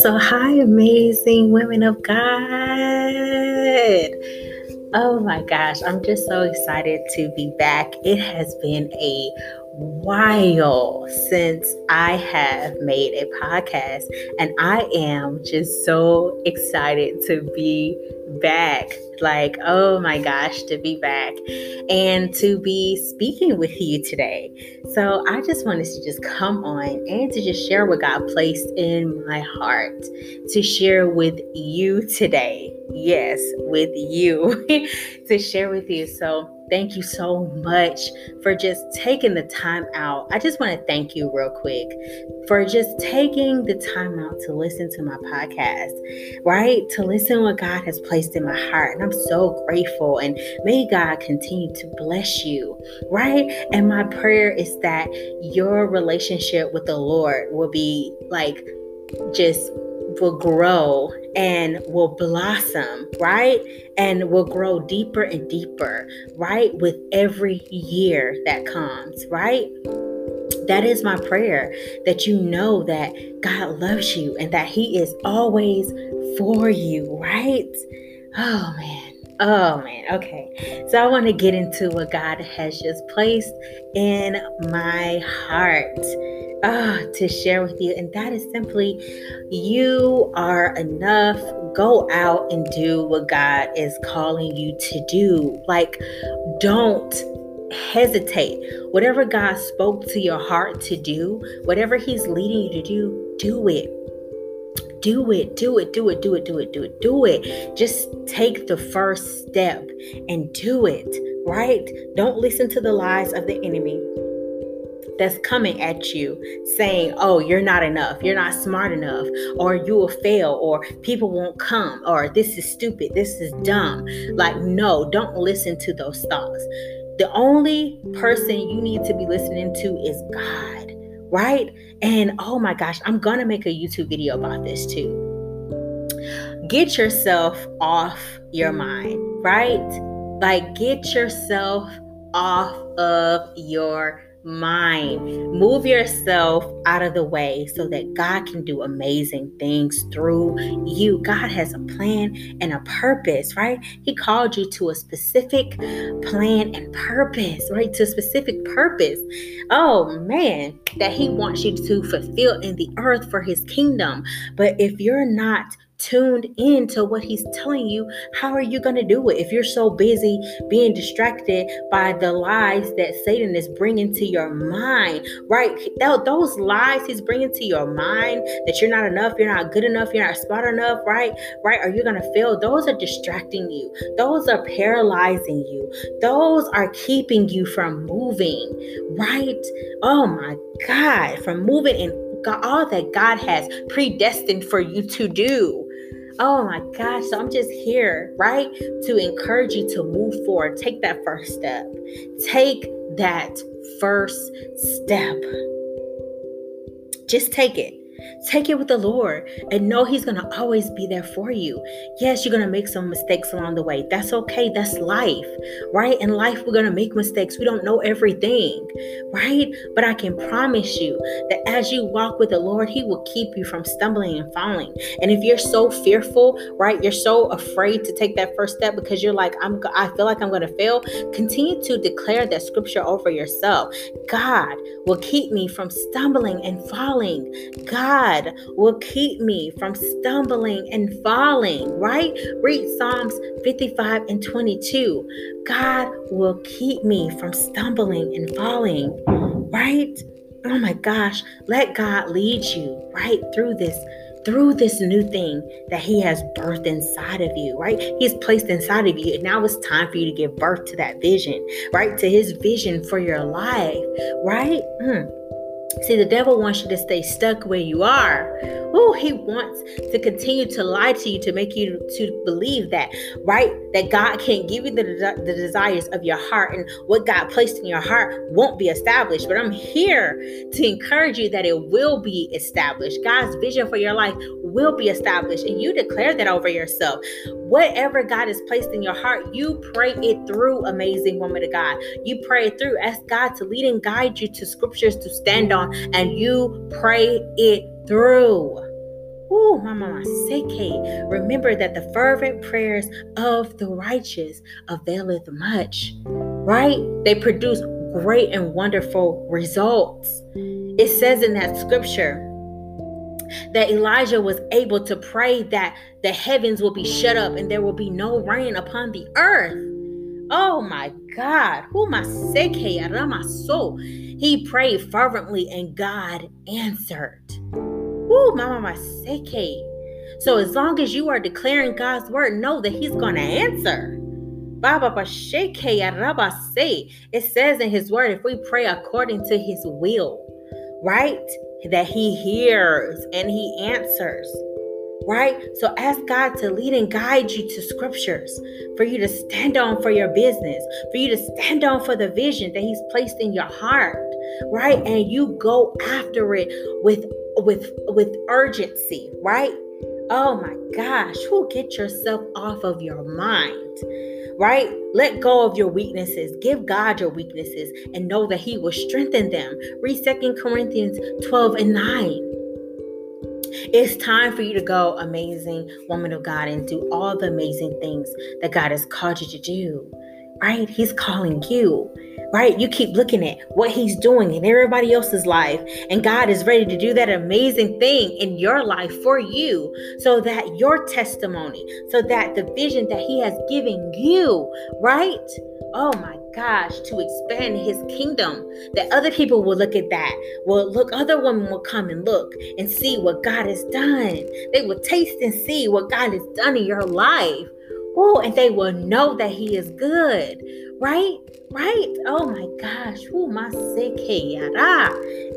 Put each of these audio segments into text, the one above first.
So, hi, amazing women of God. Oh my gosh, I'm just so excited to be back. It has been a while since I have made a podcast, and I am just so excited to be back. Like, oh my gosh, to be back and to be speaking with you today. So, I just wanted to just come on and to just share what God placed in my heart to share with you today. Yes, with you to share with you. So, thank you so much for just taking the time out. I just want to thank you real quick for just taking the time out to listen to my podcast, right? To listen what God has placed in my heart. And I'm so grateful. And may God continue to bless you, right? And my prayer is that your relationship with the Lord will be like just will grow and will blossom, right? And will grow deeper and deeper, right? With every year that comes, right? That is my prayer that you know that God loves you and that He is always for you, right? Oh man. Oh man, okay. So I want to get into what God has just placed in my heart uh, to share with you. And that is simply you are enough. Go out and do what God is calling you to do. Like, don't hesitate. Whatever God spoke to your heart to do, whatever He's leading you to do, do it. Do it, do it, do it, do it, do it, do it, do it. Just take the first step and do it, right? Don't listen to the lies of the enemy that's coming at you saying, oh, you're not enough, you're not smart enough, or you will fail, or people won't come, or this is stupid, this is dumb. Like, no, don't listen to those thoughts. The only person you need to be listening to is God, right? And oh my gosh, I'm gonna make a YouTube video about this too. Get yourself off your mind, right? Like, get yourself off of your mind. Move yourself out of the way so that God can do amazing things through you. God has a plan and a purpose, right? He called you to a specific plan and purpose, right? To a specific purpose. Oh man, that He wants you to fulfill in the earth for His kingdom. But if you're not tuned into what he's telling you, how are you going to do it if you're so busy being distracted by the lies that Satan is bringing to your mind, right? Those lies he's bringing to your mind that you're not enough, you're not good enough, you're not smart enough, right? Right? Are you going to fail? Those are distracting you, those are paralyzing you, those are keeping you from moving, right? Oh my God, from moving in all that God has predestined for you to do. Oh my gosh. So I'm just here, right? To encourage you to move forward. Take that first step. Take that first step. Just take it. Take it with the Lord and know He's going to always be there for you. Yes, you're going to make some mistakes along the way. That's okay. That's life, right? In life, we're going to make mistakes. We don't know everything, right? But I can promise you that as you walk with the Lord, He will keep you from stumbling and falling. And if you're so fearful, right? You're so afraid to take that first step because you're like, I'm, I feel like I'm going to fail. Continue to declare that scripture over yourself. God will keep me from stumbling and falling. God God will keep me from stumbling and falling, right? Read Psalms 55 and 22. God will keep me from stumbling and falling, right? Oh my gosh, let God lead you right through this through this new thing that he has birthed inside of you, right? He's placed inside of you. And now it's time for you to give birth to that vision, right? To his vision for your life, right? Mm. See, the devil wants you to stay stuck where you are. Oh, he wants to continue to lie to you to make you to believe that, right? That God can't give you the, the desires of your heart and what God placed in your heart won't be established. But I'm here to encourage you that it will be established. God's vision for your life will be established. And you declare that over yourself. Whatever God has placed in your heart, you pray it through, amazing woman of God. You pray it through. Ask God to lead and guide you to scriptures to stand on, and you pray it through. Ooh, mama seke. Remember that the fervent prayers of the righteous availeth much. Right? They produce great and wonderful results. It says in that scripture that Elijah was able to pray that the heavens will be shut up and there will be no rain upon the earth. Oh my God. Oh my soul. He prayed fervently and God answered. Ooh, mama seke. So as long as you are declaring God's word, know that He's gonna answer. It says in His word, if we pray according to His will, right, that He hears and He answers right? So ask God to lead and guide you to scriptures for you to stand on for your business, for you to stand on for the vision that He's placed in your heart, right? And you go after it with with with urgency, right? Oh my gosh, who get yourself off of your mind, right? Let go of your weaknesses. Give God your weaknesses and know that He will strengthen them. Read Second Corinthians 12 and 9. It's time for you to go, amazing woman of God, and do all the amazing things that God has called you to do right? He's calling you, right? You keep looking at what he's doing in everybody else's life, and God is ready to do that amazing thing in your life for you so that your testimony, so that the vision that he has given you, right? Oh my gosh, to expand his kingdom, that other people will look at that. Well, look, other women will come and look and see what God has done. They will taste and see what God has done in your life. Oh, and they will know that he is good. Right? Right? Oh my gosh. Oh my sick.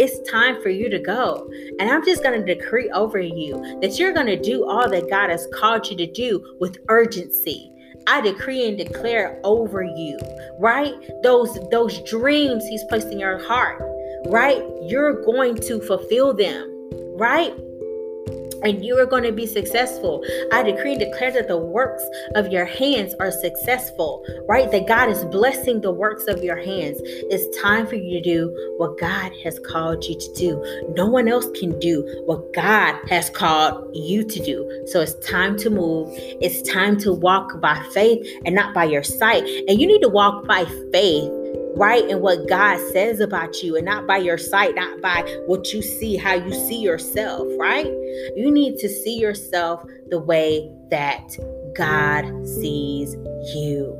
It's time for you to go. And I'm just to decree over you that you're to do all that God has called you to do with urgency. I decree and declare over you, right? Those those dreams he's placed in your heart, right? You're going to fulfill them, right? And you are going to be successful. I decree and declare that the works of your hands are successful, right? That God is blessing the works of your hands. It's time for you to do what God has called you to do. No one else can do what God has called you to do. So it's time to move. It's time to walk by faith and not by your sight. And you need to walk by faith right in what God says about you and not by your sight, not by what you see, how you see yourself, right? You need to see yourself the way that God sees you.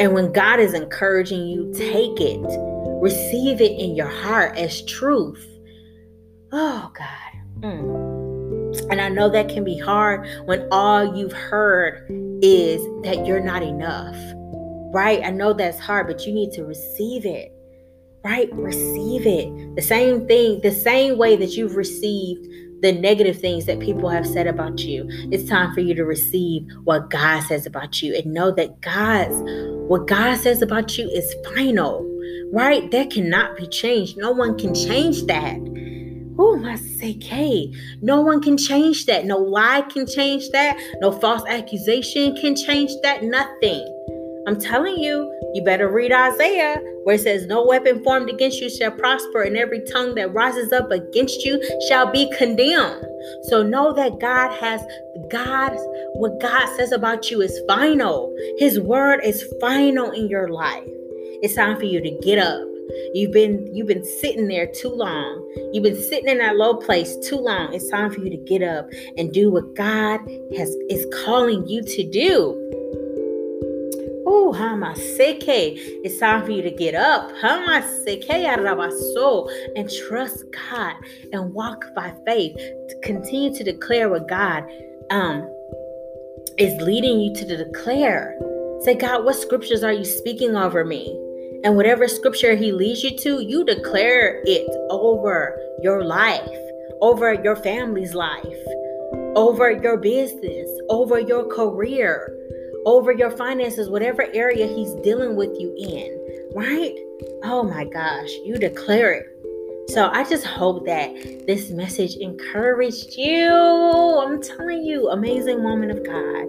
And when God is encouraging you, take it, receive it in your heart as truth. Oh, God. Mm. And I know that can be hard when all you've heard is that you're not enough right? I know that's hard, but you need to receive it, right? Receive it. The same thing, the same way that you've received the negative things that people have said about you. It's time for you to receive what God says about you and know that God's what God says about you is final, right? That cannot be changed. No one can change that. Who am Oh, my sake. No one can change that. No lie can change that. No false accusation can change that. Nothing. I'm telling you, you better read Isaiah, where it says, No weapon formed against you shall prosper, and every tongue that rises up against you shall be condemned. So know that God has God, what God says about you is final. His word is final in your life. It's time for you to get up. You've been you've been sitting there too long. You've been sitting in that low place too long. It's time for you to get up and do what God has is calling you to do. Oh, Hamaseke. It's time for you to get up. Hamaseke soul and trust God and walk by faith. To continue to declare what God um is leading you to declare. Say, God, what scriptures are you speaking over me? And whatever scripture he leads you to, you declare it over your life, over your family's life, over your business, over your career over your finances, whatever area He's dealing with you in, right? Oh my gosh, you declare it. So I just hope that this message encouraged you. I'm telling you, amazing woman of God.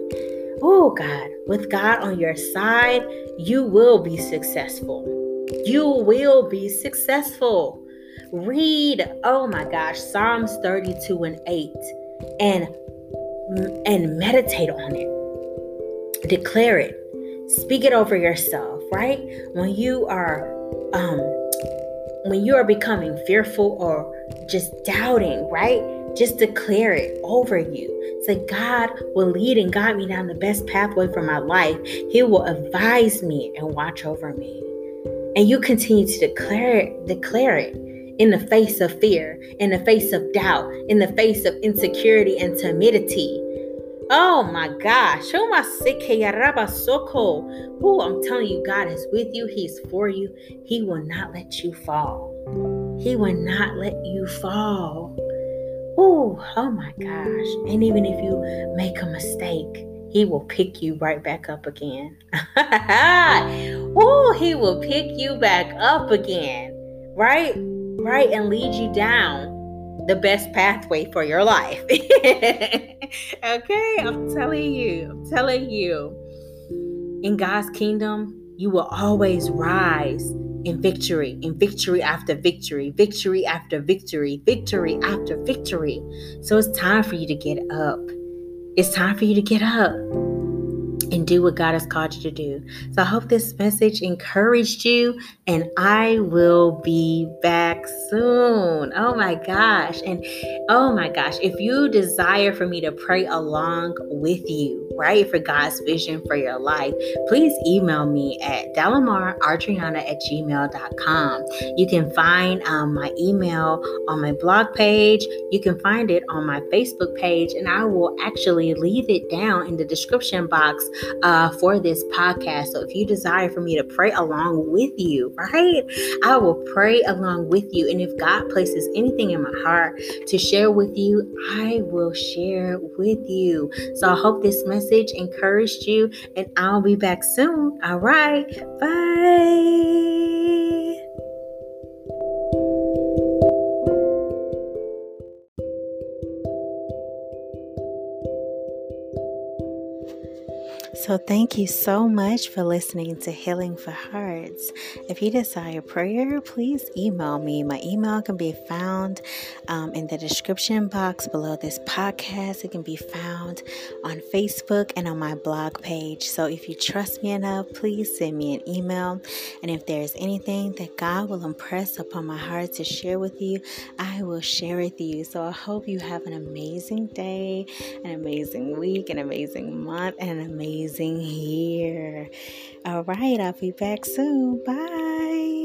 Oh God, with God on your side, you will be successful. You will be successful. Read, oh my gosh, Psalms 32 and 8 and and meditate on it. Declare it. Speak it over yourself, right? When you are um when you are becoming fearful or just doubting, right? Just declare it over you. Say, God will lead and guide me down the best pathway for my life. He will advise me and watch over me. And you continue to declare it, declare it in the face of fear, in the face of doubt, in the face of insecurity and timidity. Oh my gosh. Oh my, I'm telling you, God is with you. He's for you. He will not let you fall. He will not let you fall. Oh, oh my gosh. And even if you make a mistake, he will pick you right back up again. oh, he will pick you back up again. Right? Right? And lead you down the best pathway for your life. okay? I'm telling you. I'm telling you. In God's kingdom, you will always rise in victory, in victory after victory, victory after victory, victory after victory. So it's time for you to get up. It's time for you to get up and do what God has called you to do. So I hope this message encouraged you, and I will be back soon. Oh my gosh. And oh my gosh, if you desire for me to pray along with you, right, for God's vision for your life, please email me at delamaraudreanna at gmail.com. You can find um, my email on my blog page, you can find it on my Facebook page, and I will actually leave it down in the description box uh, for this podcast. So if you desire for me to pray along with you, right, I will pray along with you. And if God places anything in my heart to share with you, I will share with you. So I hope this message encouraged you, and I'll be back soon. All right, bye. So, thank you so much for listening to Healing for Hearts. If you desire prayer, please email me. My email can be found um, in the description box below this podcast. It can be found on Facebook and on my blog page. So, if you trust me enough, please send me an email. And if there's anything that God will impress upon my heart to share with you, I will share with you. So, I hope you have an amazing day, an amazing week, an amazing month, and an amazing here. All right, I'll be back soon. Bye.